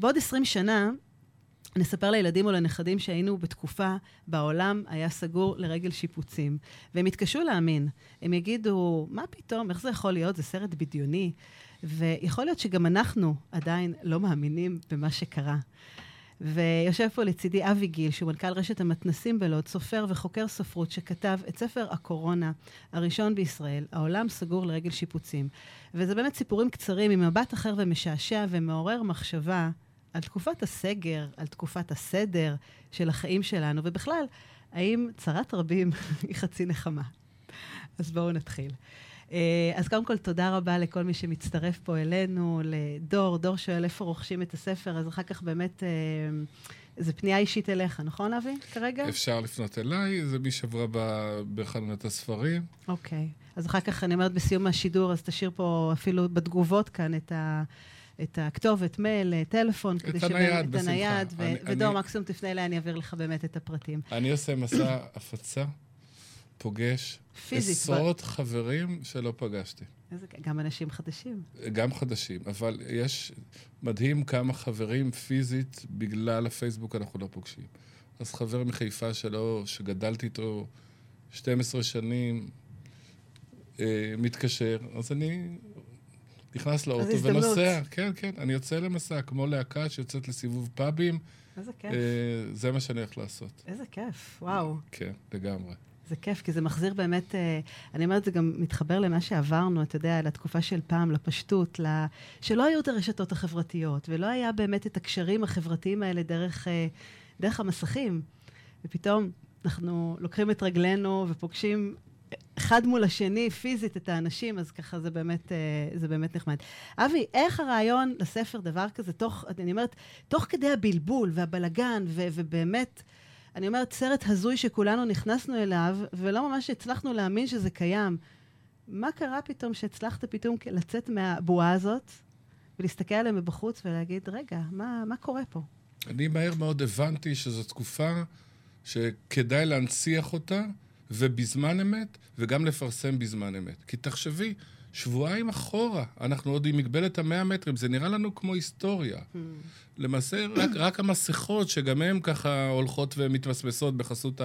בעוד 20 שנה, נספר לילדים או לנכדים שהיינו בתקופה בעולם היה סגור לרגל שיפוצים. והם יתקשו להאמין. הם יגידו, מה פתאום, איך זה יכול להיות? זה סרט בדיוני. ויכול להיות שגם אנחנו עדיין לא מאמינים במה שקרה. ויושב פה לצידי אבי גיל, שהוא מנכ"ל רשת המתנסים בלוד, סופר וחוקר ספרות, שכתב את ספר הקורונה הראשון בישראל, העולם סגור לרגל שיפוצים. וזה באמת סיפורים קצרים עם מבט אחר ומשעשע ומעורר מחשבה על תקופת הסגר, על תקופת הסדר של החיים שלנו, ובכלל, האם צרת רבים היא חצי נחמה? אז בואו נתחיל. אה, אז קודם כל, תודה רבה לכל מי שמצטרף פה אלינו, לדור, דור שואל איפה רוכשים את הספר, אז אחר כך באמת, אה, זו פנייה אישית אליך, נכון, אבי, כרגע? אפשר לפנות אליי, זה מי שעברה בחנונת הספרים. אוקיי. אז אחר כך, אני אומרת, בסיום השידור, אז תשאיר פה אפילו בתגובות כאן את ה... את הכתובת, מייל, טלפון, את כדי הנייד, בשמחה. את הנייד, ו- אני, ודור, מקסימום תפנה אליי, אני אעביר לך באמת את הפרטים. אני עושה מסע הפצה, פוגש פיזית, עשרות ב... חברים שלא פגשתי. איזה, גם אנשים חדשים. גם חדשים, אבל יש, מדהים כמה חברים פיזית, בגלל הפייסבוק אנחנו לא פוגשים. אז חבר מחיפה שלו, שגדלתי איתו 12 שנים, אה, מתקשר, אז אני נכנס לאוטו ונוסע. כן, כן, אני יוצא למסע, כמו להקה שיוצאת לסיבוב פאבים. איזה כיף. אה, זה מה שאני הולך לעשות. איזה כיף, וואו. כן, לגמרי. זה כיף, כי זה מחזיר באמת, אה, אני אומרת, זה גם מתחבר למה שעברנו, אתה יודע, לתקופה של פעם, לפשטות. שלא היו את הרשתות החברתיות, ולא היה באמת את הקשרים החברתיים האלה דרך, אה, דרך המסכים. ופתאום אנחנו לוקחים את רגלינו ופוגשים אחד מול השני, פיזית, את האנשים, אז ככה זה באמת, אה, זה באמת נחמד. אבי, איך הרעיון לספר דבר כזה, תוך, אני אומרת, תוך כדי הבלבול והבלגן, ו, ובאמת, אני אומרת, סרט הזוי שכולנו נכנסנו אליו, ולא ממש הצלחנו להאמין שזה קיים. מה קרה פתאום שהצלחת פתאום לצאת מהבועה הזאת, ולהסתכל עליהם מבחוץ ולהגיד, רגע, מה, מה קורה פה? אני מהר מאוד הבנתי שזו תקופה שכדאי להנציח אותה. ובזמן אמת, וגם לפרסם בזמן אמת. כי תחשבי, שבועיים אחורה, אנחנו עוד עם מגבלת המאה מטרים, זה נראה לנו כמו היסטוריה. Hmm. למעשה, רק, רק המסכות, שגם הן ככה הולכות ומתמסמסות בחסות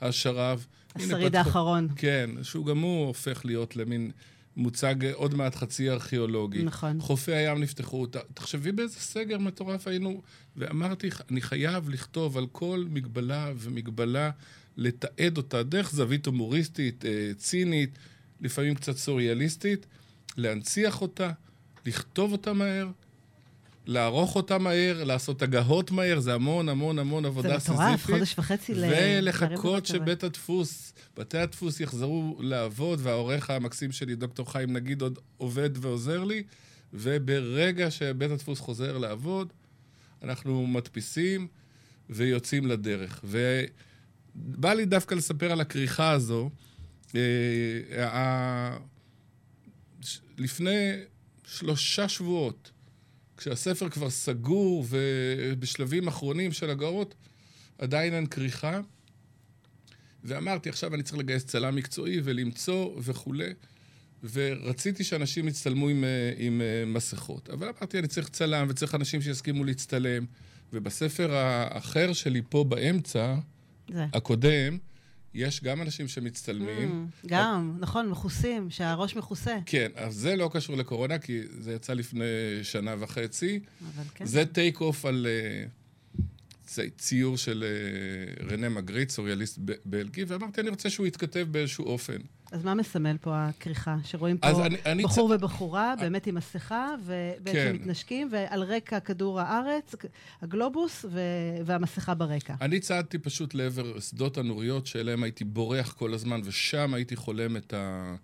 השרב. השריד האחרון. כן, שהוא גם הוא הופך להיות למין מוצג עוד מעט חצי ארכיאולוגי. נכון. חופי הים נפתחו. תחשבי באיזה סגר מטורף היינו, ואמרתי, אני חייב לכתוב על כל מגבלה ומגבלה. לתעד אותה דרך זווית הומוריסטית, אה, צינית, לפעמים קצת סוריאליסטית, להנציח אותה, לכתוב אותה מהר, לערוך אותה מהר, לעשות הגהות מהר, זה המון המון המון עבודה סיזיפית. זה מטורף, חודש וחצי ל... ולחכות שבית הדפוס, בתי הדפוס יחזרו לעבוד, והעורך המקסים שלי, דוקטור חיים נגיד, עוד עובד ועוזר לי, וברגע שבית הדפוס חוזר לעבוד, אנחנו מדפיסים ויוצאים לדרך. ו... בא לי דווקא לספר על הכריכה הזו. אה, לפני שלושה שבועות, כשהספר כבר סגור ובשלבים אחרונים של הגרות, עדיין אין כריכה. ואמרתי, עכשיו אני צריך לגייס צלם מקצועי ולמצוא וכולי. ורציתי שאנשים יצטלמו עם, אה, עם אה, מסכות. אבל אמרתי, אני צריך צלם וצריך אנשים שיסכימו להצטלם. ובספר האחר שלי פה באמצע, זה. הקודם, יש גם אנשים שמצטלמים. Mm, גם, אבל... נכון, מכוסים, שהראש מכוסה. כן, אז זה לא קשור לקורונה, כי זה יצא לפני שנה וחצי. אבל כן. זה טייק אוף על uh, ציור של uh, רנה מגריט, סוריאליסט בלגי, ואמרתי, אני רוצה שהוא יתכתב באיזשהו אופן. אז מה מסמל פה הכריכה? שרואים פה אני, אני בחור צ... ובחורה, באמת עם מסכה, ובעצם כן. מתנשקים, ועל רקע כדור הארץ, הגלובוס, ו... והמסכה ברקע. אני צעדתי פשוט לעבר שדות הנוריות, שאליהם הייתי בורח כל הזמן, ושם הייתי חולם את, ה...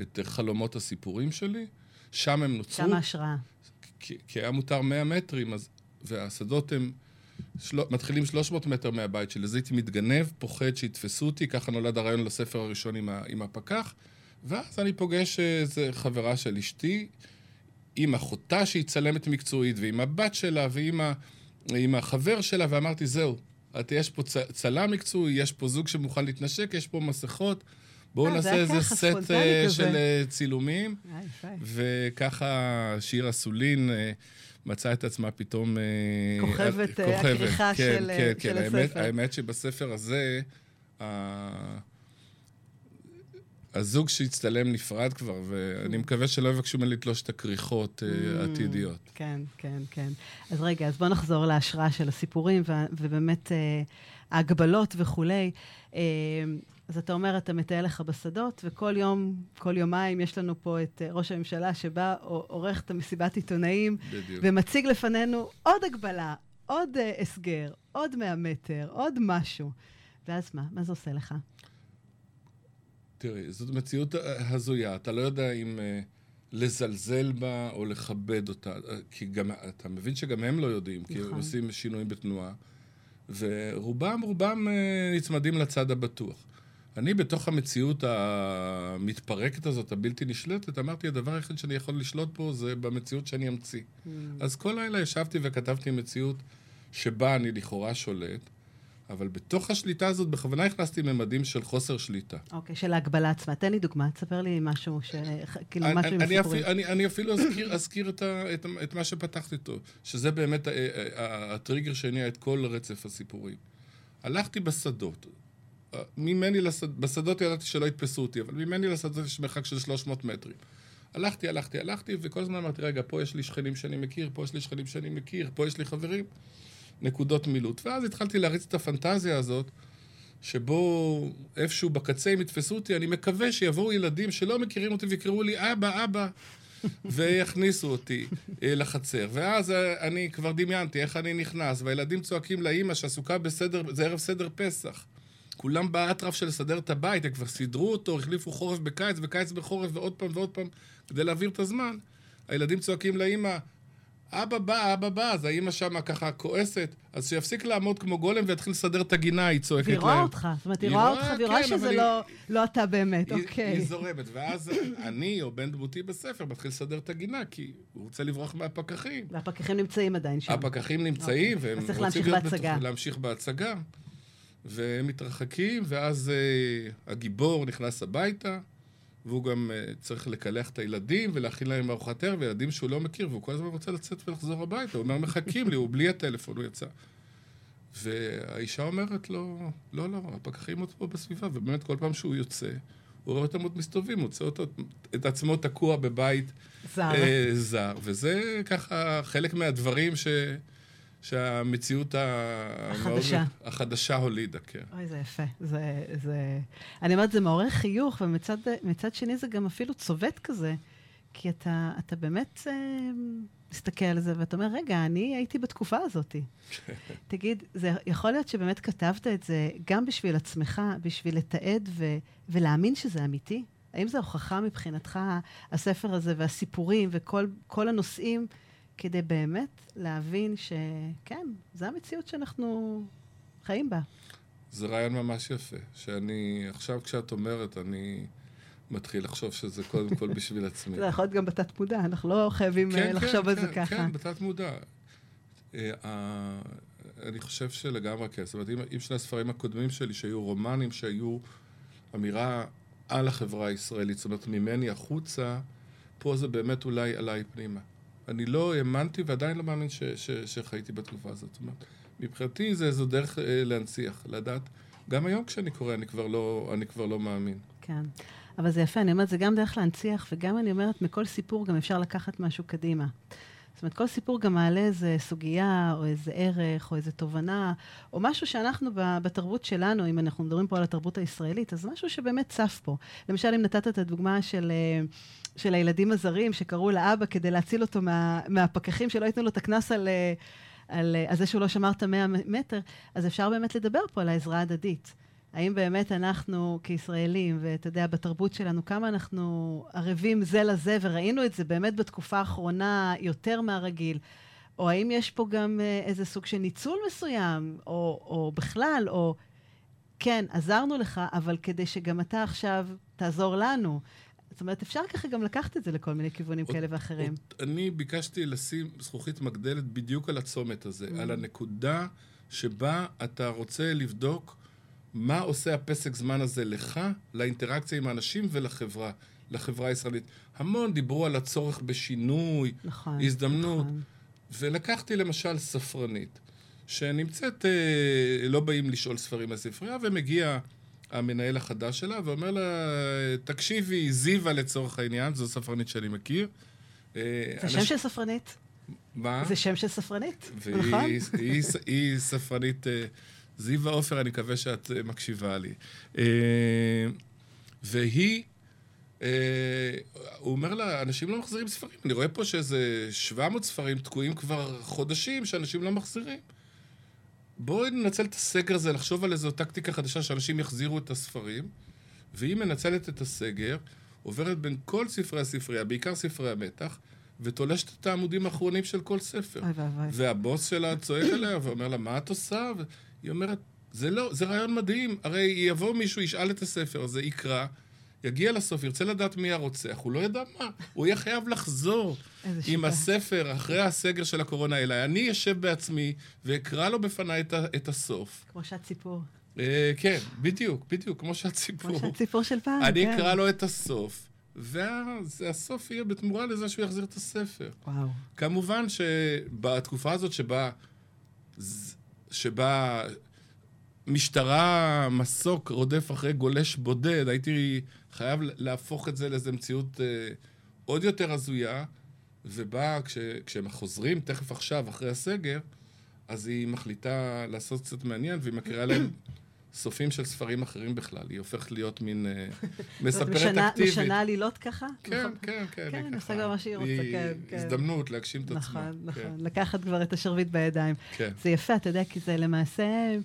את חלומות הסיפורים שלי. שם הם נוצרו. שם ההשראה. כי, כי היה מותר 100 מטרים, אז... והשדות הם... של... מתחילים 300 מטר מהבית שלי, אז הייתי מתגנב, פוחד שיתפסו אותי, ככה נולד הרעיון לספר הראשון עם, ה... עם הפקח, ואז אני פוגש איזה חברה של אשתי, עם אחותה שהיא צלמת מקצועית, ועם הבת שלה, ועם ה... עם החבר שלה, ואמרתי, זהו, את, יש פה צ... צלם מקצועי, יש פה זוג שמוכן להתנשק, יש פה מסכות. בואו אה, נעשה איזה סט אה, של אה, צילומים. וככה שירה סולין מצאה את עצמה פתאום... אה, כוכבת, אה, הכריכה כן, של, כן, של כן. הספר. האמת, האמת שבספר הזה, הזוג שהצטלם נפרד כבר, ואני מקווה שלא יבקשו ממני לתלוש את הכריכות mm, העתידיות. כן, כן, כן. אז רגע, אז בואו נחזור להשראה של הסיפורים, ובאמת ההגבלות וכולי. אז אתה אומר, אתה מטייל לך בשדות, וכל יום, כל יומיים יש לנו פה את uh, ראש הממשלה שבא, עורך את המסיבת עיתונאים, בדיוק. ומציג לפנינו עוד הגבלה, עוד uh, הסגר, עוד 100 מטר, עוד משהו. ואז מה? מה זה עושה לך? תראי, זאת מציאות אה, הזויה. אתה לא יודע אם uh, לזלזל בה או לכבד אותה, כי גם, אתה מבין שגם הם לא יודעים, נכון. כי הם עושים שינויים בתנועה, ורובם, רובם uh, נצמדים לצד הבטוח. אני בתוך המציאות המתפרקת הזאת, הבלתי נשלטת, אמרתי, הדבר היחיד שאני יכול לשלוט פה זה במציאות שאני אמציא. Mm. אז כל לילה ישבתי וכתבתי מציאות שבה אני לכאורה שולט, אבל בתוך השליטה הזאת בכוונה הכנסתי ממדים של חוסר שליטה. אוקיי, okay, של ההגבלה עצמה. תן לי דוגמה, תספר לי משהו, ש... כאילו אני, משהו עם הסיפורים. אני, אני אפילו אזכיר, אזכיר את, ה, את, את מה שפתחתי איתו, שזה באמת הטריגר שהניע את כל רצף הסיפורים. הלכתי בשדות, ממני לשדות, בשדות ידעתי שלא יתפסו אותי, אבל ממני לשדות יש מרחק של 300 מטרים. הלכתי, הלכתי, הלכתי, וכל הזמן אמרתי, רגע, פה יש לי שכנים שאני מכיר, פה יש לי שכנים שאני מכיר, פה יש לי חברים. נקודות מילוט. ואז התחלתי להריץ את הפנטזיה הזאת, שבו איפשהו בקצה הם יתפסו אותי, אני מקווה שיבואו ילדים שלא מכירים אותי ויקראו לי, אבא, אבא, ויכניסו אותי אה, לחצר. ואז אה, אני כבר דמיינתי איך אני נכנס, והילדים צועקים לאימא שעסוקה בסדר, זה ערב סדר פסח. כולם באטרף של לסדר את הבית, הם כבר סידרו אותו, החליפו חורף בקיץ וקיץ בחורף ועוד פעם ועוד פעם כדי להעביר את הזמן. הילדים צועקים לאימא, אבא בא, אבא בא, אז האימא שמה ככה כועסת, אז שיפסיק לעמוד כמו גולם ויתחיל לסדר את הגינה, היא צועקת להם. והיא רואה אותך, זאת אומרת, היא רואה אותך, והיא רואה כן, שזה לא, לא אתה באמת, אוקיי. היא זורמת, ואז אני, או בן דמותי בספר, מתחיל לסדר את הגינה, כי הוא רוצה לברוח מהפקחים. והפקחים נמצאים עדיין שם. הפקחים נמצאים, אוקיי. והם רוצים להמשיך בהצגה. והם מתרחקים, ואז uh, הגיבור נכנס הביתה, והוא גם uh, צריך לקלח את הילדים ולהכין להם ארוחת ערב, וילדים שהוא לא מכיר, והוא כל הזמן רוצה לצאת ולחזור הביתה. הוא אומר, מחכים לי, הוא בלי הטלפון, הוא יצא. והאישה אומרת לו, לא, לא, הפקחים עוד פה בסביבה, ובאמת כל פעם שהוא יוצא, הוא רואה אותם עוד מסתובבים, מוצא אותו, את עצמו תקוע בבית זר. אה, זר. וזה ככה חלק מהדברים ש... שהמציאות החדשה, החדשה הולידה, כן. אוי, זה יפה. זה, זה... אני אומרת, זה מעורר חיוך, ומצד שני זה גם אפילו צובט כזה, כי אתה, אתה באמת אה, מסתכל על זה ואתה אומר, רגע, אני הייתי בתקופה הזאת. תגיד, זה יכול להיות שבאמת כתבת את זה גם בשביל עצמך, בשביל לתעד ו, ולהאמין שזה אמיתי? האם זו הוכחה מבחינתך, הספר הזה והסיפורים וכל הנושאים? כדי באמת להבין שכן, זו המציאות שאנחנו חיים בה. זה רעיון ממש יפה, שאני, עכשיו כשאת אומרת, אני מתחיל לחשוב שזה קודם כל בשביל עצמי. זה יכול להיות גם בתת מודע, אנחנו לא חייבים כן, לחשוב כן, על כן, זה ככה. כן, בתת מודע. אה, אני חושב שלגמרי כן. זאת אומרת, אם שני הספרים הקודמים שלי, שהיו רומנים, שהיו אמירה על החברה הישראלית, זאת אומרת, ממני החוצה, פה זה באמת אולי עליי פנימה. אני לא האמנתי ועדיין לא מאמין ש, ש, שחייתי בתקופה הזאת. זאת אומרת, מבחינתי זה איזו דרך אה, להנציח, לדעת. גם היום כשאני קורא, אני כבר לא, אני כבר לא מאמין. כן. אבל זה יפה, אני אומרת, זה גם דרך להנציח, וגם אני אומרת, מכל סיפור גם אפשר לקחת משהו קדימה. זאת אומרת, כל סיפור גם מעלה איזה סוגיה, או איזה ערך, או איזה תובנה, או משהו שאנחנו בתרבות שלנו, אם אנחנו מדברים פה על התרבות הישראלית, אז משהו שבאמת צף פה. למשל, אם נתת את הדוגמה של, אה, של הילדים הזרים שקראו לאבא כדי להציל אותו מה, מהפקחים, שלא ייתנו לו את הקנס על, אה, על, על זה שהוא לא שמר את המאה מטר, אז אפשר באמת לדבר פה על העזרה ההדדית. האם באמת אנחנו כישראלים, ואתה יודע, בתרבות שלנו, כמה אנחנו ערבים זה לזה, וראינו את זה באמת בתקופה האחרונה יותר מהרגיל, או האם יש פה גם אה, איזה סוג של ניצול מסוים, או, או בכלל, או כן, עזרנו לך, אבל כדי שגם אתה עכשיו תעזור לנו. זאת אומרת, אפשר ככה גם לקחת את זה לכל מיני כיוונים עוד, כאלה ואחרים. עוד, אני ביקשתי לשים זכוכית מגדלת בדיוק על הצומת הזה, mm. על הנקודה שבה אתה רוצה לבדוק מה עושה הפסק זמן הזה לך, לאינטראקציה עם האנשים ולחברה, לחברה הישראלית. המון דיברו על הצורך בשינוי, נכון, הזדמנות. נכון. ולקחתי למשל ספרנית, שנמצאת, אה, לא באים לשאול ספרים מהספרייה, ומגיע המנהל החדש שלה ואומר לה, תקשיבי, זיווה לצורך העניין, זו ספרנית שאני מכיר. אה, זה שם של ספרנית. מה? זה שם של ספרנית, והיא, נכון? היא, היא, היא ספרנית, אה, זיווה עופר, אני מקווה שאת אה, מקשיבה לי. אה, והיא, אה, הוא אומר לה, אנשים לא מחזירים ספרים. אני רואה פה שאיזה 700 ספרים תקועים כבר חודשים שאנשים לא מחזירים. בואי ננצל את הסגר הזה, לחשוב על איזו טקטיקה חדשה שאנשים יחזירו את הספרים, והיא מנצלת את הסגר, עוברת בין כל ספרי הספרייה, בעיקר ספרי המתח, ותולשת את העמודים האחרונים של כל ספר. והבוס שלה צועק עליה ואומר לה, מה את עושה? והיא אומרת, זה לא, זה רעיון מדהים. הרי יבוא מישהו, ישאל את הספר הזה, יקרא, יגיע לסוף, ירצה לדעת מי הרוצח, הוא לא ידע מה. הוא יהיה חייב לחזור עם. הספר אחרי הסגר של הקורונה אליי. אני אשב בעצמי ואקרא לו בפניי את, את הסוף. כמו שעת סיפור. אה, כן, בדיוק, בדיוק, כמו שהציפור. כמו שעת סיפור של פעם, אני כן. אקרא לו את הסוף, והסוף יהיה בתמורה לזה שהוא יחזיר את הספר. וואו. כמובן שבתקופה הזאת שבה, שבה משטרה מסוק רודף אחרי גולש בודד, הייתי חייב להפוך את זה לאיזו מציאות אה, עוד יותר הזויה, ובה, כש, כשהם חוזרים, תכף עכשיו, אחרי הסגר, אז היא מחליטה לעשות קצת מעניין, והיא מקריאה להם סופים של ספרים אחרים בכלל. היא הופכת להיות מין אה, מספרת אקטיבית. משנה עלילות ככה? כן, נכון? כן, כן. כן, עושה גם מה שהיא רוצה, כן, כן. הזדמנות להגשים את עצמה. נכון, כן, נכון. לקחת כבר את השרביט בידיים. כן. זה יפה, אתה יודע, כי זה למעשה...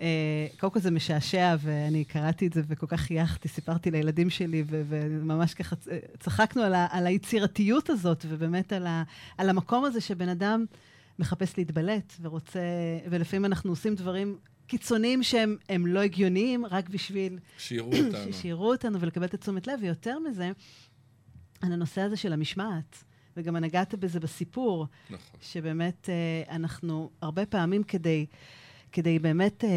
אה, קודם כל זה משעשע, ואני קראתי את זה וכל כך חייכתי, סיפרתי לילדים שלי, ו- וממש ככה צחקנו על, ה- על היצירתיות הזאת, ובאמת על, ה- על המקום הזה שבן אדם מחפש להתבלט ורוצה, ולפעמים אנחנו עושים דברים קיצוניים שהם הם לא הגיוניים, רק בשביל שיראו אותנו. שיראו אותנו ולקבל את התשומת לב, ויותר מזה, על הנושא הזה של המשמעת. וגם נגעת בזה בסיפור, נכון. שבאמת אה, אנחנו הרבה פעמים כדי, כדי באמת אה, אה,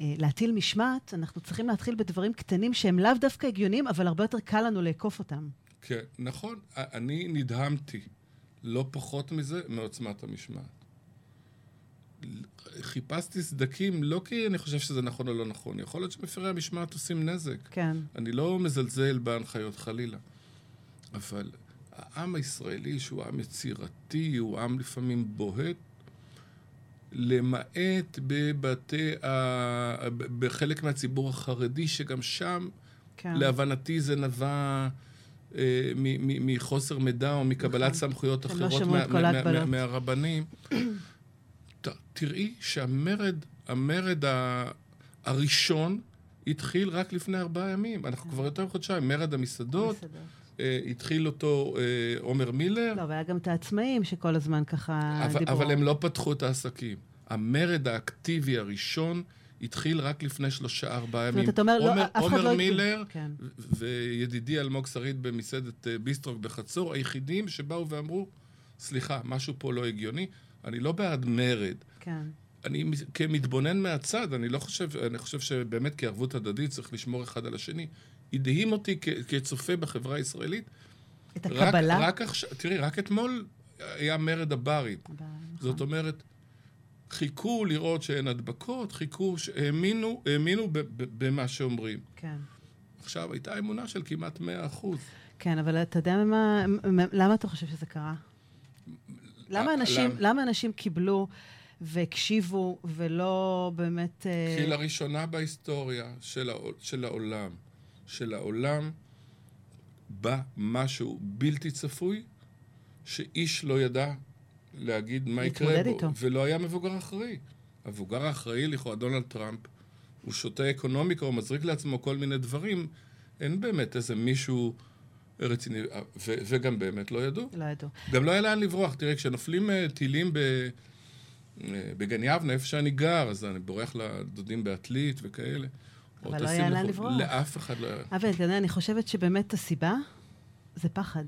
אה, להטיל משמעת, אנחנו צריכים להתחיל בדברים קטנים שהם לאו דווקא הגיוניים, אבל הרבה יותר קל לנו לאכוף אותם. כן, נכון. אני נדהמתי, לא פחות מזה, מעוצמת המשמעת. חיפשתי סדקים, לא כי אני חושב שזה נכון או לא נכון, יכול להיות שמפירי המשמעת עושים נזק. כן. אני לא מזלזל בהנחיות חלילה. אבל העם הישראלי, שהוא עם יצירתי, הוא עם לפעמים בוהט, למעט בבתי, ה... בחלק מהציבור החרדי, שגם שם, כן. להבנתי, זה נבע אה, מחוסר מידע או מקבלת נכון. סמכויות לא אחרות מה- מה-. מה- מהרבנים. ת- תראי שהמרד, המרד ה- הראשון התחיל רק לפני ארבעה ימים. אנחנו כבר יותר מחודשיים. מרד המסעדות, בסדר. אה, התחיל אותו אה, עומר מילר, לא, והיה גם את העצמאים שכל הזמן ככה אבל, דיברו. אבל הם לא פתחו את העסקים. המרד האקטיבי הראשון התחיל רק לפני שלושה, ארבעה זאת ימים. אומרת, אתה אומר, לא, עומר- אף אחד עומר לא... הגביל. מילר כן. וידידי אלמוג שריד במסעדת אה, ביסטרוק בחצור, היחידים שבאו ואמרו, סליחה, משהו פה לא הגיוני, אני לא בעד מרד. כן. אני כמתבונן מהצד, אני לא חושב, אני חושב שבאמת כערבות הדדית צריך לשמור אחד על השני. הדהים אותי כ- כצופה בחברה הישראלית. את רק, הקבלה. רק עכשיו, תראי, רק אתמול היה מרד הברים. ב- זאת אומרת, חיכו לראות שאין הדבקות, חיכו, האמינו, האמינו במה שאומרים. כן. עכשיו, הייתה אמונה של כמעט 100 אחוז. כן, אבל אתה יודע מה, מ- למה אתה חושב שזה קרה? למה אנשים, למה? למה אנשים קיבלו והקשיבו ולא באמת... אה, כי לראשונה בהיסטוריה של, העול, של העולם, של העולם, בא משהו בלתי צפוי, שאיש לא ידע להגיד מה יקרה בו, איתו. ולא היה מבוגר אחראי. המבוגר האחראי, לכאורה דונלד טראמפ, הוא שותה אקונומיקה, הוא מזריק לעצמו כל מיני דברים, אין באמת איזה מישהו רציני, ו- וגם באמת לא ידעו. לא ידעו. גם לא היה לאן לברוח. תראה, כשנופלים אה, טילים ב... אה, בגן יבנה, איפה שאני גר, אז אני בורח לדודים בעתלית וכאלה. אבל לא היה לאן לחו"ל. לברוח. לאף אחד לא היה. אבל אתה יודע, אני חושבת שבאמת הסיבה זה פחד.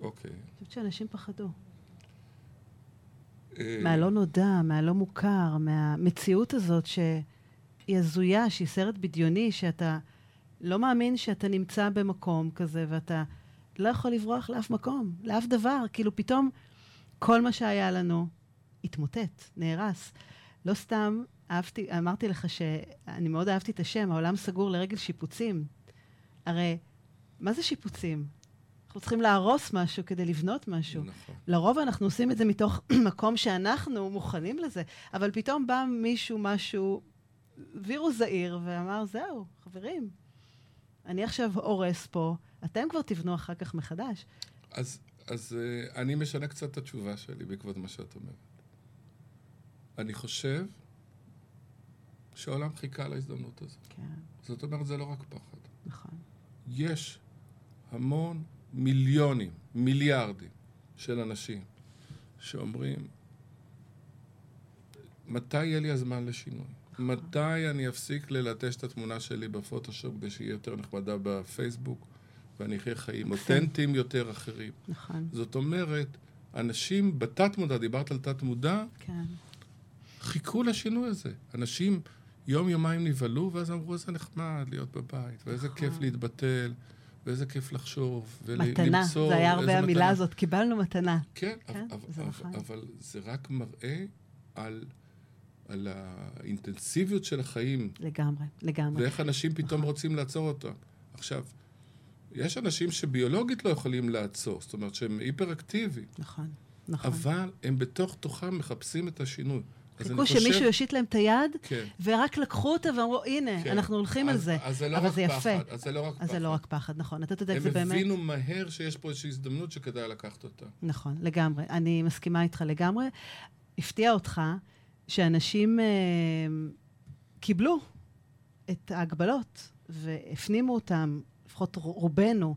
אוקיי. אני חושבת שאנשים פחדו. אה, מהלא נודע, מהלא מוכר, מהמציאות הזאת שהיא הזויה, שהיא סרט בדיוני, שאתה לא מאמין שאתה נמצא במקום כזה ואתה לא יכול לברוח לאף מקום, לאף דבר. כאילו פתאום כל מה שהיה לנו התמוטט, נהרס. לא סתם אהבתי, אמרתי לך שאני מאוד אהבתי את השם, העולם סגור לרגל שיפוצים. הרי, מה זה שיפוצים? אנחנו צריכים להרוס משהו כדי לבנות משהו. נכון. לרוב אנחנו עושים את זה מתוך מקום שאנחנו מוכנים לזה, אבל פתאום בא מישהו, משהו, וירוס זעיר, ואמר, זהו, חברים, אני עכשיו הורס פה, אתם כבר תבנו אחר כך מחדש. אז, אז uh, אני משנה קצת את התשובה שלי בעקבות מה שאת אומרת. אני חושב שהעולם חיכה להזדמנות הזאת. כן, זאת אומרת, זה לא רק פחד. נכון. יש המון מיליונים, מיליארדים של אנשים שאומרים, מתי יהיה לי הזמן לשינוי? מתי אני אפסיק ללטש את התמונה שלי בפוטושופ כדי שהיא יותר נחמדה בפייסבוק ואני אחיה חיים אותנטיים יותר אחרים? נכון, זאת אומרת, אנשים בתת-מודע, דיברת על תת-מודע, כן. חיכו לשינוי הזה. אנשים יום-יומיים נבהלו, ואז אמרו, איזה נחמד להיות בבית, ואיזה נכון. כיף להתבטל, ואיזה כיף לחשוב, מתנה, ולמצוא... זה היה הרבה המילה מתנה. הזאת, קיבלנו מתנה. כן, כן, אבל, זה אבל, נכון. אבל זה רק מראה על, על האינטנסיביות של החיים, לגמרי, לגמרי. ואיך אנשים פתאום נכון. רוצים לעצור אותה. עכשיו, יש אנשים שביולוגית לא יכולים לעצור, זאת אומרת שהם היפר-אקטיביים, נכון, נכון. אבל הם בתוך תוכם מחפשים את השינוי. אז חיכו חושב- שמישהו יושיט להם את היד, כן. ורק לקחו אותה ואמרו, הנה, כן. אנחנו הולכים על אז- זה. אז זה לא אבל רק זה יפה. פחד, אז זה לא רק אז זה לא פחד. רק פחד, נכון. אתה צודק, הם זה באמת... הבינו מהר שיש פה איזושהי הזדמנות שכדאי לקחת אותה. נכון, לגמרי. אני מסכימה איתך לגמרי. הפתיע אותך שאנשים אה, קיבלו את ההגבלות והפנימו אותם, לפחות רובנו.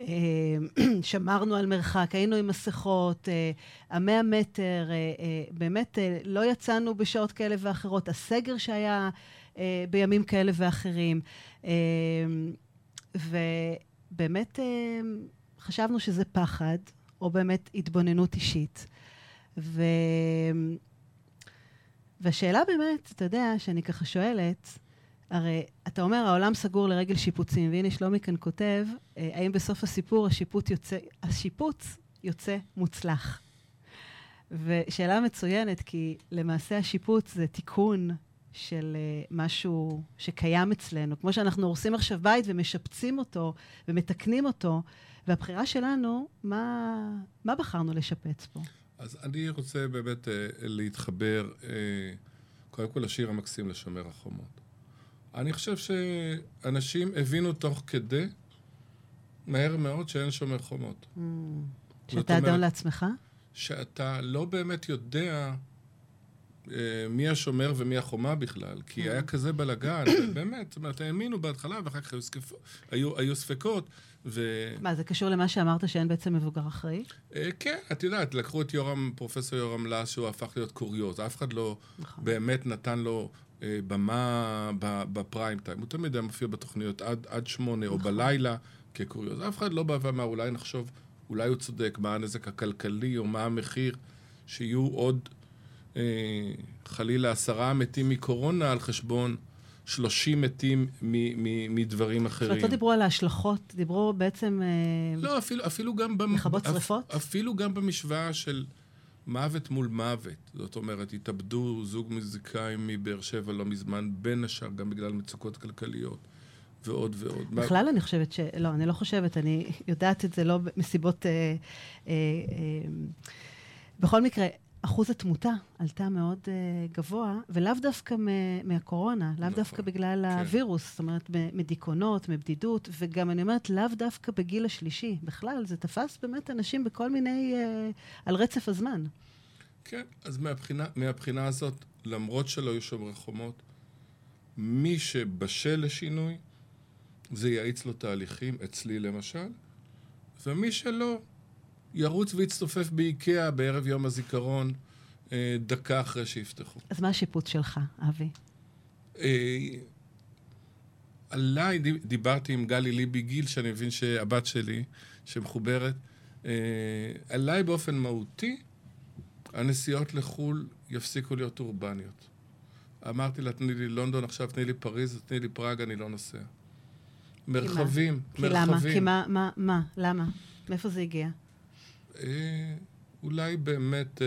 אה, שמרנו על מרחק, היינו עם מסכות, אה, המאה מטר, אה, אה, באמת לא יצאנו בשעות כאלה ואחרות, הסגר שהיה בימים כאלה ואחרים. ובאמת חשבנו שזה פחד, או באמת התבוננות אישית. ו... והשאלה באמת, אתה יודע, שאני ככה שואלת, הרי אתה אומר, העולם סגור לרגל שיפוצים, והנה שלומי כאן כותב, אה, האם בסוף הסיפור השיפוט יוצא, השיפוץ יוצא מוצלח? ושאלה מצוינת, כי למעשה השיפוץ זה תיקון של uh, משהו שקיים אצלנו. כמו שאנחנו הורסים עכשיו בית ומשפצים אותו ומתקנים אותו, והבחירה שלנו, מה, מה בחרנו לשפץ פה? אז אני רוצה באמת אה, להתחבר, אה, קודם כל לשיר המקסים לשומר החומות. אני חושב שאנשים הבינו תוך כדי, מהר מאוד, שאין שומר חומות. Mm, שאתה אדון לעצמך? שאתה לא באמת יודע מי השומר ומי החומה בכלל, Mm. כי היה כזה בלאגן, באמת, זאת אומרת, האמינו בהתחלה, ואחר כך היו, ספקות, היו, היו ספקות, ו... מה, זה קשור למה שאמרת שאין בעצם מבוגר אחראי? אה, כן, את יודעת, לקחו את יורם, פרופסור יורם לס, שהוא הפך להיות קוריוז, אף אחד לא נכון. באמת נתן לו אה, במה ב- בפריים טיים. הוא תמיד היה מופיע בתוכניות עד, עד שמונה או נכון. בלילה כקוריוז. אף אחד לא בא ואמר, אולי נחשוב, אולי הוא צודק, מה הנזק הכלכלי או מה המחיר, שיהיו עוד אה, חלילה עשרה מתים מקורונה על חשבון שלושים מתים מ- מ- מדברים זאת אחרים. לא דיברו על ההשלכות, דיברו בעצם... אה, לא, אפילו, אפילו גם... לכבות אפ- שריפות? אפילו גם במשוואה של מוות מול מוות. זאת אומרת, התאבדו זוג מוזיקאים מבאר שבע לא מזמן, בין השאר גם בגלל מצוקות כלכליות, ועוד ועוד. מה- בכלל אני חושבת ש... לא, אני לא חושבת, אני יודעת את זה לא מסיבות... אה, אה, אה, בכל מקרה, אחוז התמותה עלתה מאוד אה, גבוה, ולאו דווקא מ- מהקורונה, לאו נכון, דווקא בגלל כן. הווירוס, זאת אומרת, מדיכאונות, מבדידות, וגם אני אומרת, לאו דווקא בגיל השלישי. בכלל, זה תפס באמת אנשים בכל מיני... אה, על רצף הזמן. כן, אז מהבחינה, מהבחינה הזאת, למרות שלא היו שומרי חומות, מי שבשל לשינוי, זה יאיץ לו תהליכים, אצלי למשל, ומי שלא, ירוץ ויצטופף באיקאה בערב יום הזיכרון, אה, דקה אחרי שיפתחו. אז מה השיפוט שלך, אבי? אה, עליי, דיב- דיברתי עם גלי ליבי גיל, שאני מבין שהבת שלי, שמחוברת, אה, עליי באופן מהותי, הנסיעות לחו"ל יפסיקו להיות אורבניות. אמרתי לה, תני לי לונדון עכשיו, תני לי פריז, תני לי פראג, אני לא נוסע. מרחבים, כי למה? מרחבים. כי מה, מה, מה? למה? מאיפה זה הגיע? אה, אולי באמת אה,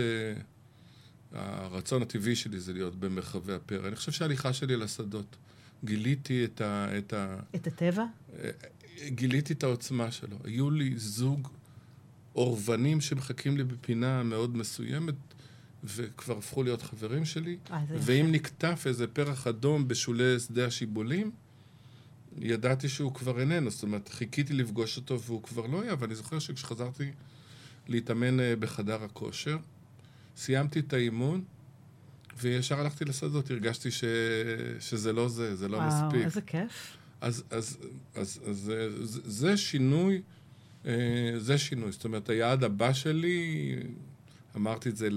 הרצון הטבעי שלי זה להיות במרחבי הפרא. אני חושב שההליכה שלי לשדות, גיליתי את ה... את ה את הטבע? אה, גיליתי את העוצמה שלו. היו לי זוג אורבנים שמחכים לי בפינה מאוד מסוימת, וכבר הפכו להיות חברים שלי. אה. ואם נקטף איזה פרח אדום בשולי שדה השיבולים, ידעתי שהוא כבר איננו. זאת אומרת, חיכיתי לפגוש אותו והוא כבר לא היה, ואני זוכר שכשחזרתי להתאמן אה, בחדר הכושר, סיימתי את האימון, וישר הלכתי לשדות, הרגשתי ש... שזה לא זה, זה לא וואו, מספיק. איזה כיף. אז, אז, אז, אז זה, זה שינוי, אה, זה שינוי. זאת אומרת, היעד הבא שלי, אמרתי את זה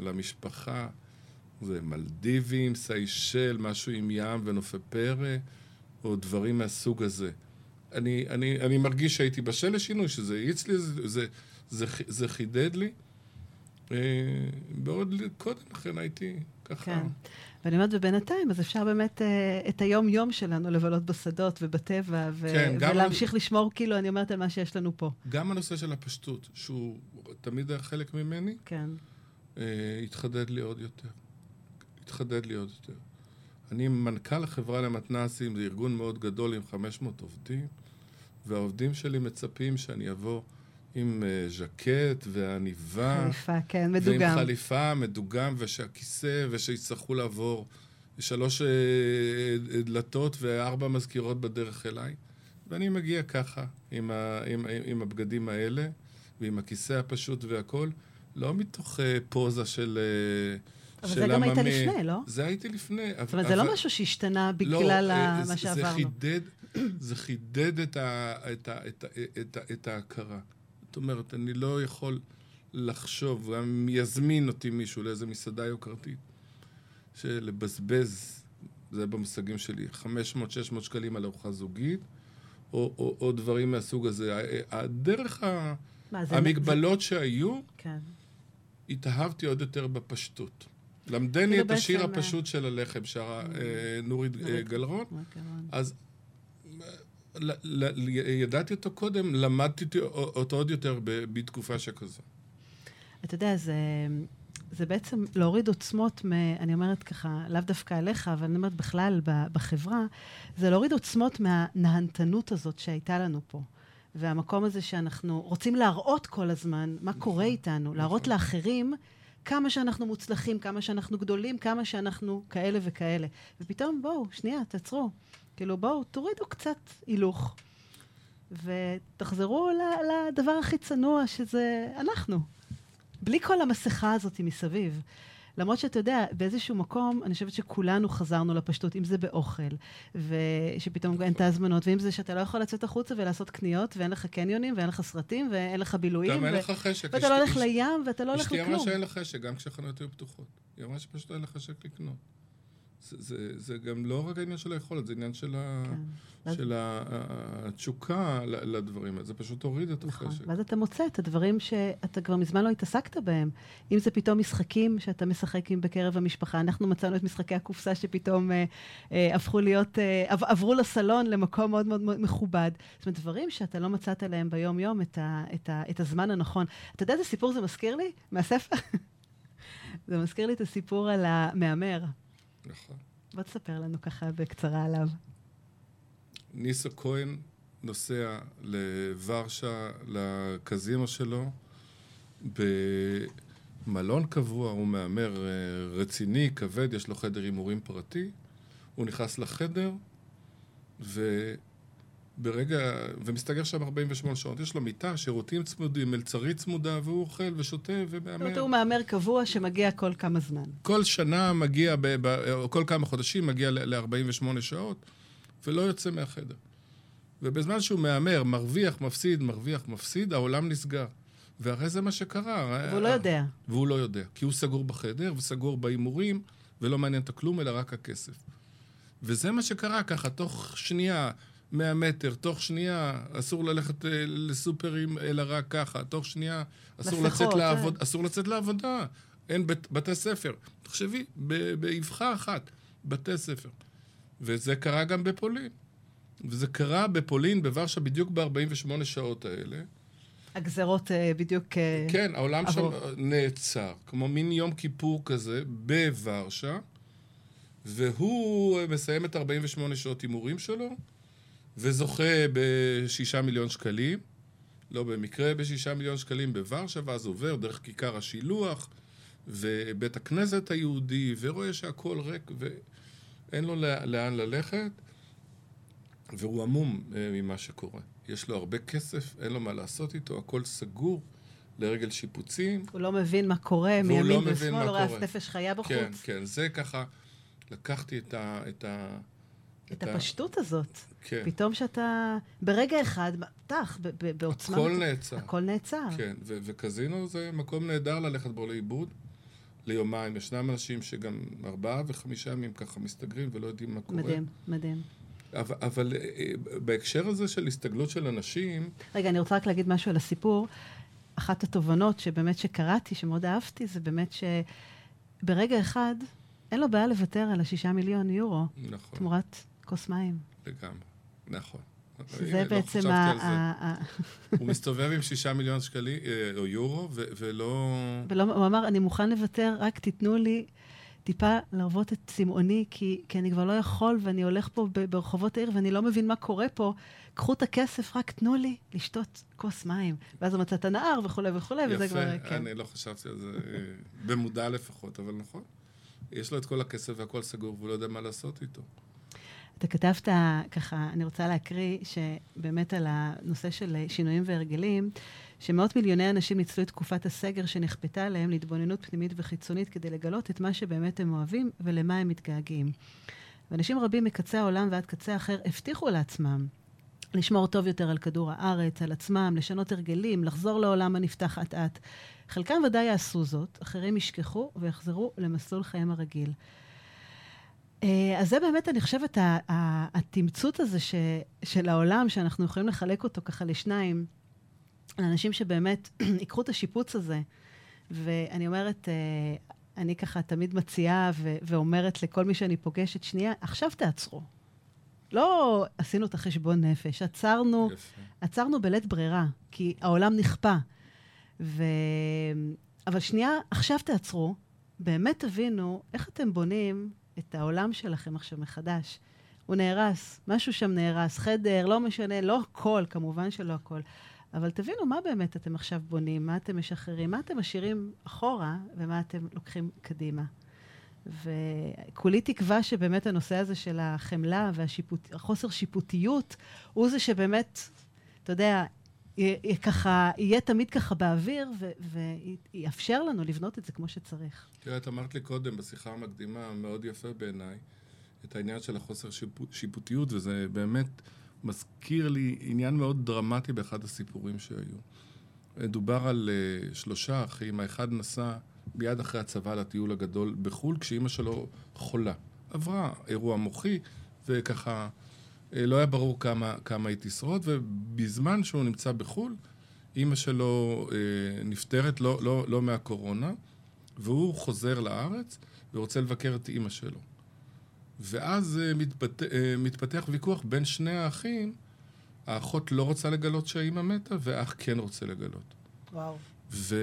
למשפחה, זה מלדיבים, סיישל, משהו עם ים ונופי פרא, או דברים מהסוג הזה. אני, אני, אני מרגיש שהייתי בשל לשינוי, שזה האיץ לי, זה, זה, זה, חידד לי. אה, בעוד קודם לכן הייתי ככה... כן. ואני אומרת, ובינתיים, אז אפשר באמת אה, את היום-יום שלנו לבלות בשדות ובטבע, ו- כן, ולהמשיך לשמור, כאילו, אני אומרת, על מה שיש לנו פה. גם הנושא של הפשטות, שהוא תמיד היה חלק ממני, כן. אה, התחדד לי עוד יותר. התחדד לי עוד יותר. אני מנכ"ל החברה למתנ"סים, זה ארגון מאוד גדול עם 500 עובדים, והעובדים שלי מצפים שאני אבוא עם אה, ז'קט ועניבה, חליפה, כן, ועם מדוגם. חליפה, מדוגם, ושהכיסא, ושיצטרכו לעבור שלוש אה, אה, דלתות וארבע מזכירות בדרך אליי. ואני מגיע ככה, עם, ה, עם, עם, עם הבגדים האלה, ועם הכיסא הפשוט והכול, לא מתוך אה, פוזה של... אה, אבל זה גם היית. לפני, לא? זה הייתי לפני. זאת אומרת, זה לא משהו שהשתנה בגלל ה- מה זה שעברנו. חידד, זה חידד את, ה, את, ה, את, ה, את, ה, את ההכרה. זאת אומרת, אני לא יכול לחשוב, גם אם יזמין אותי מישהו לאיזה מסעדה יוקרתית, שלבזבז, זה במושגים שלי, 500-600 שקלים על ארוחה זוגית, או, או, או דברים מהסוג הזה. הדרך, ה, מה, זה- המגבלות שהיו, כן. התאהבתי עוד יותר בפשטות. למדני את השיר הפשוט של הלחם, שרה אה, נורית אה, נורית. גלרון. אז ידעתי אותו קודם, למדתי אותו- עוד יותר ב- בתקופה שכזו. אתה יודע, זה, זה בעצם להוריד עוצמות, מ, אני אומרת ככה, לאו דווקא עליך, אבל אני אומרת בכלל ב- בחברה, זה להוריד עוצמות מהנהנתנות הזאת שהייתה לנו פה. והמקום הזה שאנחנו רוצים להראות כל הזמן מה קורה איתנו, להראות לאחרים כמה שאנחנו מוצלחים, כמה שאנחנו גדולים, כמה שאנחנו כאלה וכאלה. ופתאום, בואו, שנייה, תעצרו. כאילו, בואו, תורידו קצת הילוך. ותחזרו לדבר הכי צנוע, שזה אנחנו. בלי כל המסכה הזאת מסביב. למרות שאתה יודע, באיזשהו מקום, אני חושבת שכולנו חזרנו לפשטות, אם זה באוכל, ושפתאום אין את ההזמנות, ואם זה שאתה לא יכול לצאת החוצה ולעשות קניות, ואין לך קניונים, ואין לך סרטים, ואין לך בילויים, גם אין לך חשק. ואתה לא הולך לים, ואתה לא הולך אשתי אמרה לכלום. שאין לך חשק, גם כשהחנויות היו פתוחות. היא אמרה שפשוט אין לך חשק לקנות. זה, זה, זה גם לא רק העניין של היכולת, זה עניין של, ה, כן. ואז- של ה, ה- התשוקה לדברים האלה. זה פשוט הוריד את נכון. החשק. ואז אתה מוצא את הדברים שאתה כבר מזמן לא התעסקת בהם. אם זה פתאום משחקים שאתה משחק עם בקרב המשפחה. אנחנו מצאנו את משחקי הקופסה שפתאום אה, אה, הפכו להיות, אה, עב, עברו לסלון למקום מאוד מאוד מאוד מכובד. זאת אומרת, דברים שאתה לא מצאת להם ביום-יום את, ה, את, ה, את הזמן הנכון. אתה יודע איזה סיפור זה מזכיר לי? מהספר? זה מזכיר לי את הסיפור על המהמר. נכון. בוא תספר לנו ככה בקצרה עליו. ניסו כהן נוסע לוורשה, לקזינו שלו, במלון קבוע, הוא מהמר אה, רציני, כבד, יש לו חדר הימורים פרטי. הוא נכנס לחדר, וברגע, ומסתגר שם 48 שעות. יש לו מיטה, שירותים צמודים, מלצרית צמודה, והוא אוכל ושותה זאת אומרת, ומהמר. הוא מהמר קבוע שמגיע כל כמה זמן. כל שנה מגיע, ב, ב, או כל כמה חודשים מגיע ל-48 שעות, ולא יוצא מהחדר. ובזמן שהוא מהמר, מרוויח, מפסיד, מרוויח, מפסיד, העולם נסגר. והרי זה מה שקרה. והוא לא יודע. והוא לא יודע, כי הוא סגור בחדר וסגור בהימורים, ולא מעניין אותו כלום, אלא רק הכסף. וזה מה שקרה ככה, תוך שנייה, 100 מטר, תוך שנייה, אסור ללכת אה, לסופרים, אלא רק ככה, תוך שנייה, אסור מסכות, לצאת, כן. לעבוד, אסור לצאת לעבודה. אין בית, בתי ספר. תחשבי, ב- באבחה אחת, בתי ספר. וזה קרה גם בפולין. וזה קרה בפולין, בוורשה, בדיוק ב-48 שעות האלה. הגזרות אה, בדיוק... אה, כן, העולם שם עבור. נעצר, כמו מין יום כיפור כזה, בוורשה, והוא מסיים את 48 שעות הימורים שלו, וזוכה בשישה מיליון שקלים, לא במקרה בשישה מיליון שקלים בוורשה, ואז עובר דרך כיכר השילוח, ובית הכנסת היהודי, ורואה שהכל ריק, ואין לו לא- לאן ללכת, והוא עמום אה, ממה שקורה. יש לו הרבה כסף, אין לו מה לעשות איתו, הכל סגור לרגל שיפוצים. הוא לא מבין מה קורה מימין לא ושמאל, רואה קורה. נפש חיה בחוץ. כן, כן, זה ככה, לקחתי את ה... את, ה, את הפשטות הזאת. כן, פתאום שאתה, ברגע אחד, טח, בעוצמה... הכל נעצר. הכל נעצר. כן, ו- וקזינו זה מקום נהדר ללכת בו לאיבוד. ליומיים, ישנם אנשים שגם ארבעה וחמישה ימים ככה מסתגרים ולא יודעים מה קורה. מדהים, מדהים. אבל, אבל אה, בהקשר הזה של הסתגלות של אנשים, רגע, אני רוצה רק להגיד משהו על הסיפור. אחת התובנות שבאמת שקראתי, שמאוד אהבתי, זה באמת שברגע אחד אין לו בעיה לוותר על השישה מיליון יורו נכון, תמורת כוס מים. לגמרי, נכון. שזה לא בעצם ה... הוא מסתובב עם שישה מיליון שקלים, אה, או יורו, ו- ולא... ולא, הוא אמר, אני מוכן לוותר, רק תיתנו לי טיפה להרוות את צמאוני, כי, כי אני כבר לא יכול, ואני הולך פה ברחובות העיר, ואני לא מבין מה קורה פה. קחו את הכסף, רק תנו לי לשתות כוס מים. ואז הוא מצא את הנהר וכולי וכולי, וזה כבר... יפה, כן. אני לא חשבתי על זה, אה, במודע לפחות, אבל נכון. יש לו את כל הכסף והכל סגור, והוא לא יודע מה לעשות איתו. אתה כתבת ככה, אני רוצה להקריא, שבאמת על הנושא של שינויים והרגלים, שמאות מיליוני אנשים ניצלו את תקופת הסגר שנכפתה עליהם להתבוננות פנימית וחיצונית כדי לגלות את מה שבאמת הם אוהבים ולמה הם מתגעגעים. ואנשים רבים מקצה העולם ועד קצה אחר הבטיחו לעצמם לשמור טוב יותר על כדור הארץ, על עצמם, לשנות הרגלים, לחזור לעולם הנפתח אט-אט. חלקם ודאי יעשו זאת, אחרים ישכחו ויחזרו למסלול חייהם הרגיל. אה, אז זה באמת, אני חושבת, התמצות הזה ש, של העולם, שאנחנו יכולים לחלק אותו ככה לשניים, לאנשים שבאמת ייקחו את השיפוץ הזה. ואני אומרת, אה, אני ככה תמיד מציעה ו- ואומרת לכל מי שאני פוגשת, שנייה, עכשיו תעצרו. לא עשינו את החשבון נפש, עצרנו. עצרנו בלית ברירה, כי העולם נכפה. ו... אבל שנייה, עכשיו תעצרו, באמת תבינו איך אתם בונים את העולם שלכם עכשיו מחדש. הוא נהרס, משהו שם נהרס, חדר, לא משנה, לא הכל, כמובן שלא הכל. אבל תבינו מה באמת אתם עכשיו בונים, מה אתם משחררים, מה אתם משאירים אחורה ומה אתם לוקחים קדימה. וכולי תקווה שבאמת הנושא הזה של החמלה והחוסר שיפוטיות, הוא זה שבאמת, אתה יודע, ככה, יהיה תמיד ככה באוויר, ויאפשר לנו לבנות את זה כמו שצריך. תראה, את אמרת לי קודם, בשיחה המקדימה, מאוד יפה בעיניי, את העניין של החוסר שיפוט, שיפוטיות, וזה באמת מזכיר לי עניין מאוד דרמטי באחד הסיפורים שהיו. דובר על uh, שלושה אחים, האחד נסע מיד אחרי הצבא לטיול הגדול בחו"ל, כשאימא שלו חולה. עברה אירוע מוחי, וככה אה, לא היה ברור כמה, כמה היא תשרוד, ובזמן שהוא נמצא בחו"ל, אימא שלו אה, נפטרת לא, לא, לא מהקורונה, והוא חוזר לארץ ורוצה לבקר את אימא שלו. ואז אה, מתפת... אה, מתפתח ויכוח בין שני האחים, האחות לא רוצה לגלות שהאימא מתה, והאח כן רוצה לגלות. וואו. ו...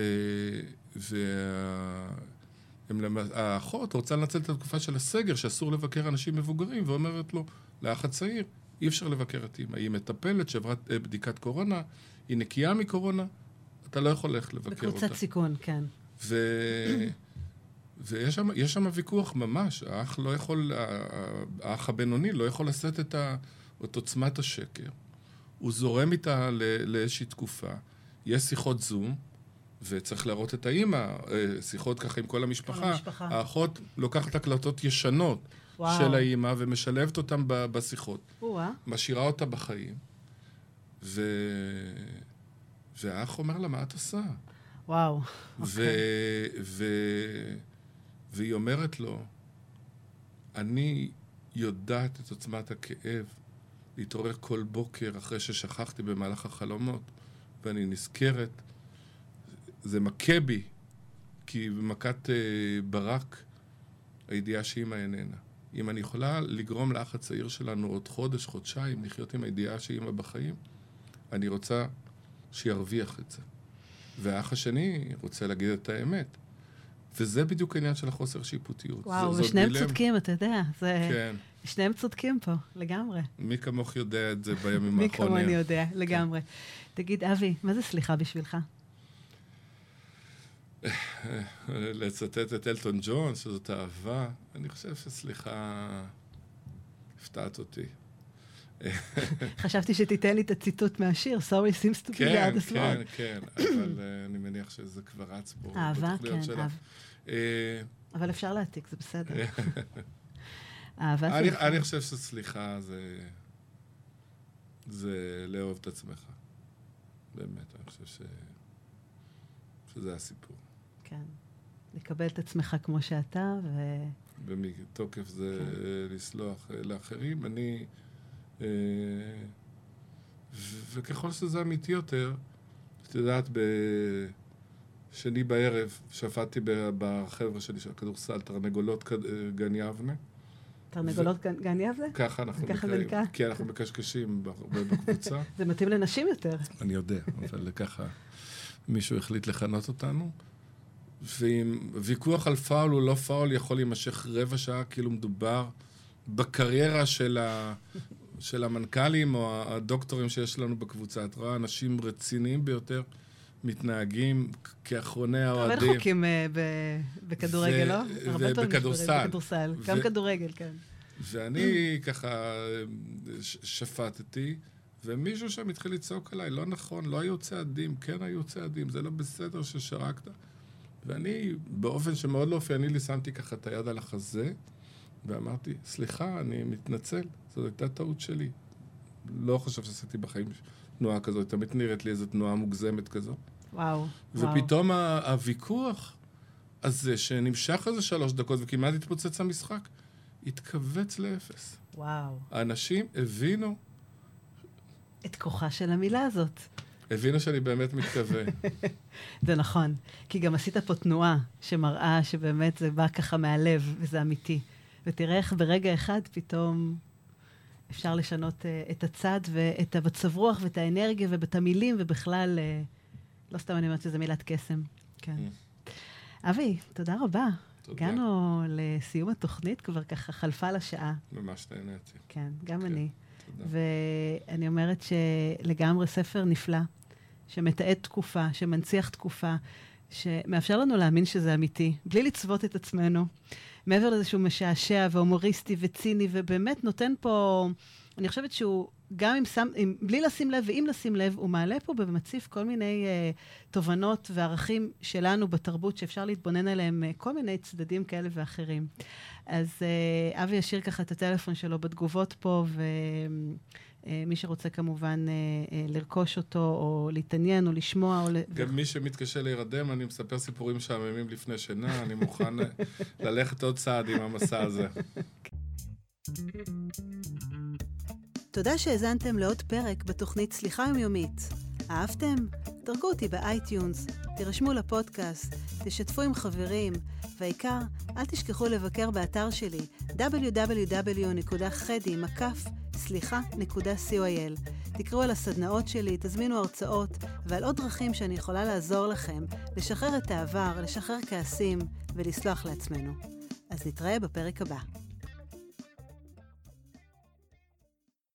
וה... הם למ- האחות רוצה לנצל את התקופה של הסגר, שאסור לבקר אנשים מבוגרים, ואומרת לו, לאח הצעיר, אי אפשר לבקר את אימא. היא מטפלת, שעברה אה, בדיקת קורונה, היא נקייה מקורונה, אתה לא יכול ללכת לבקר אותה. בקבוצת סיכון, כן. ו... ויש שם, שם ויכוח ממש, האח לא יכול, האח הבינוני לא יכול לשאת את, ה, את עוצמת השקר. הוא זורם איתה לאיזושהי תקופה, יש שיחות זום, וצריך להראות את האימא, אה, שיחות ככה עם כל המשפחה. המשפחה. האחות לוקחת הקלטות ישנות וואו. של האימא ומשלבת אותן ב- בשיחות. או-אה. משאירה אותה בחיים, ו... והאח אומר לה, מה את עושה? וואו. ו... ו... והיא אומרת לו, אני יודעת את עוצמת הכאב להתעורר כל בוקר אחרי ששכחתי במהלך החלומות, ואני נזכרת, זה מכה בי, כי במכת אה, ברק, הידיעה שאימא איננה. אם אני יכולה לגרום לאח הצעיר שלנו עוד חודש, חודשיים, לחיות עם הידיעה שאימא בחיים, אני רוצה שירוויח את זה. והאח השני רוצה להגיד את האמת. וזה בדיוק העניין של החוסר שיפוטיות. וואו, ז- זאת ושניהם. צודקים, אתה יודע. זה... כן. שניהם צודקים פה, לגמרי. מי כמוך יודע את זה בימים מי האחרונים. כמוני יודע, לגמרי. תגיד, אבי, מה זה סליחה בשבילך? לצטט את אלטון ג'ון, שזאת אהבה, אני חושב שסליחה, הפתעת אותי. חשבתי שתיתן לי את הציטוט מהשיר, Sorry seems to be כן, the hardest כן, one. כן, אבל אה, אני מניח שזה כבר רץ פה אהבה, כן. אהבה. אה, אבל אפשר להעתיק, זה בסדר. אהבה אני, שלך. אני חושב שסליחה זה, זה לאהוב את עצמך. באמת, אני חושב ש, שזה הסיפור. כן. לקבל את עצמך כמו שאתה, ו... ומתוקף זה כן. לסלוח אה, לאחרים. אני... אה, ו- וככל שזה אמיתי יותר, את יודעת, בשני בערב שפטתי בחבר'ה שלי של הכדורסל, תרנגולות אה, גן יבנה. תרנגולות גן- גן יבנה? ככה אנחנו נקראים. נקרא? כי אנחנו מקשקשים בקבוצה. זה מתאים לנשים יותר. אני יודע, אבל ככה מישהו החליט לכנות אותנו. ואם ויכוח על פאול הוא לא פאול יכול להימשך רבע שעה, כאילו מדובר בקריירה של, ה, של המנכ"לים או הדוקטורים שיש לנו בקבוצה. את רואה אנשים רציניים ביותר מתנהגים כאחרוני הרבה האוהדים. חוקים אה, ב- בכדורגל, ו- לא? הרבה פעמים בכדורסל. גם כדורגל, כן. ואני ככה ש- שפטתי, ומישהו שם התחיל לצעוק עליי, לא נכון, לא היו צעדים, כן היו צעדים, זה לא בסדר ששרקת. ואני, באופן שמאוד לא אופייני לי, שמתי ככה את היד על החזה, ואמרתי, סליחה, אני מתנצל, זו הייתה טעות שלי. לא חושב שעשיתי בחיים תנועה כזאת, תמיד נראית לי איזו תנועה מוגזמת כזו. וואו. וואו. ופתאום ה- הוויכוח הזה, שנמשך איזה שלוש דקות וכמעט התפוצץ המשחק, התכווץ לאפס. וואו. האנשים הבינו, את כוחה של המילה הזאת. הבינו שאני באמת מתכוון. זה נכון. כי גם עשית פה תנועה שמראה שבאמת זה בא ככה מהלב, וזה אמיתי. ותראה איך ברגע אחד פתאום אפשר לשנות uh, את הצד ואת המצב רוח ואת האנרגיה ואת המילים, ובכלל, uh, לא סתם אני אומרת שזו מילת קסם. כן. אבי, תודה רבה. תודה. הגענו לסיום התוכנית, כבר ככה חלפה לה שעה. ממש נהניתי. כן, גם כן. אני. תודה. ואני אומרת שלגמרי ספר נפלא, שמתעד תקופה, שמנציח תקופה, שמאפשר לנו להאמין שזה אמיתי, בלי לצוות את עצמנו. מעבר לזה שהוא משעשע והומוריסטי וציני, ובאמת נותן פה, אני חושבת שהוא, גם אם שם, אם, בלי לשים לב ואם לשים לב, הוא מעלה פה ומציף כל מיני uh, תובנות וערכים שלנו בתרבות, שאפשר להתבונן עליהם uh, כל מיני צדדים כאלה ואחרים. אז uh, אבי ישאיר ככה את הטלפון שלו בתגובות פה, ומי שרוצה כמובן אה, אה, לרכוש אותו, או להתעניין, או לשמוע, או... ל- גם מי שמתקשה להירדם, אני מספר סיפורים משעממים לפני שינה, אני מוכן אה, ללכת עוד צעד עם המסע הזה. תודה שהאזנתם לעוד פרק בתוכנית סליחה יומיומית. אהבתם? דרגו אותי ב iTunes, תירשמו לפודקאסט, תשתפו עם חברים, והעיקר, אל תשכחו לבקר באתר שלי www.חדי.סליחה.coil. תקראו על הסדנאות שלי, תזמינו הרצאות ועל עוד דרכים שאני יכולה לעזור לכם לשחרר את העבר, לשחרר כעסים ולסלוח לעצמנו. אז נתראה בפרק הבא.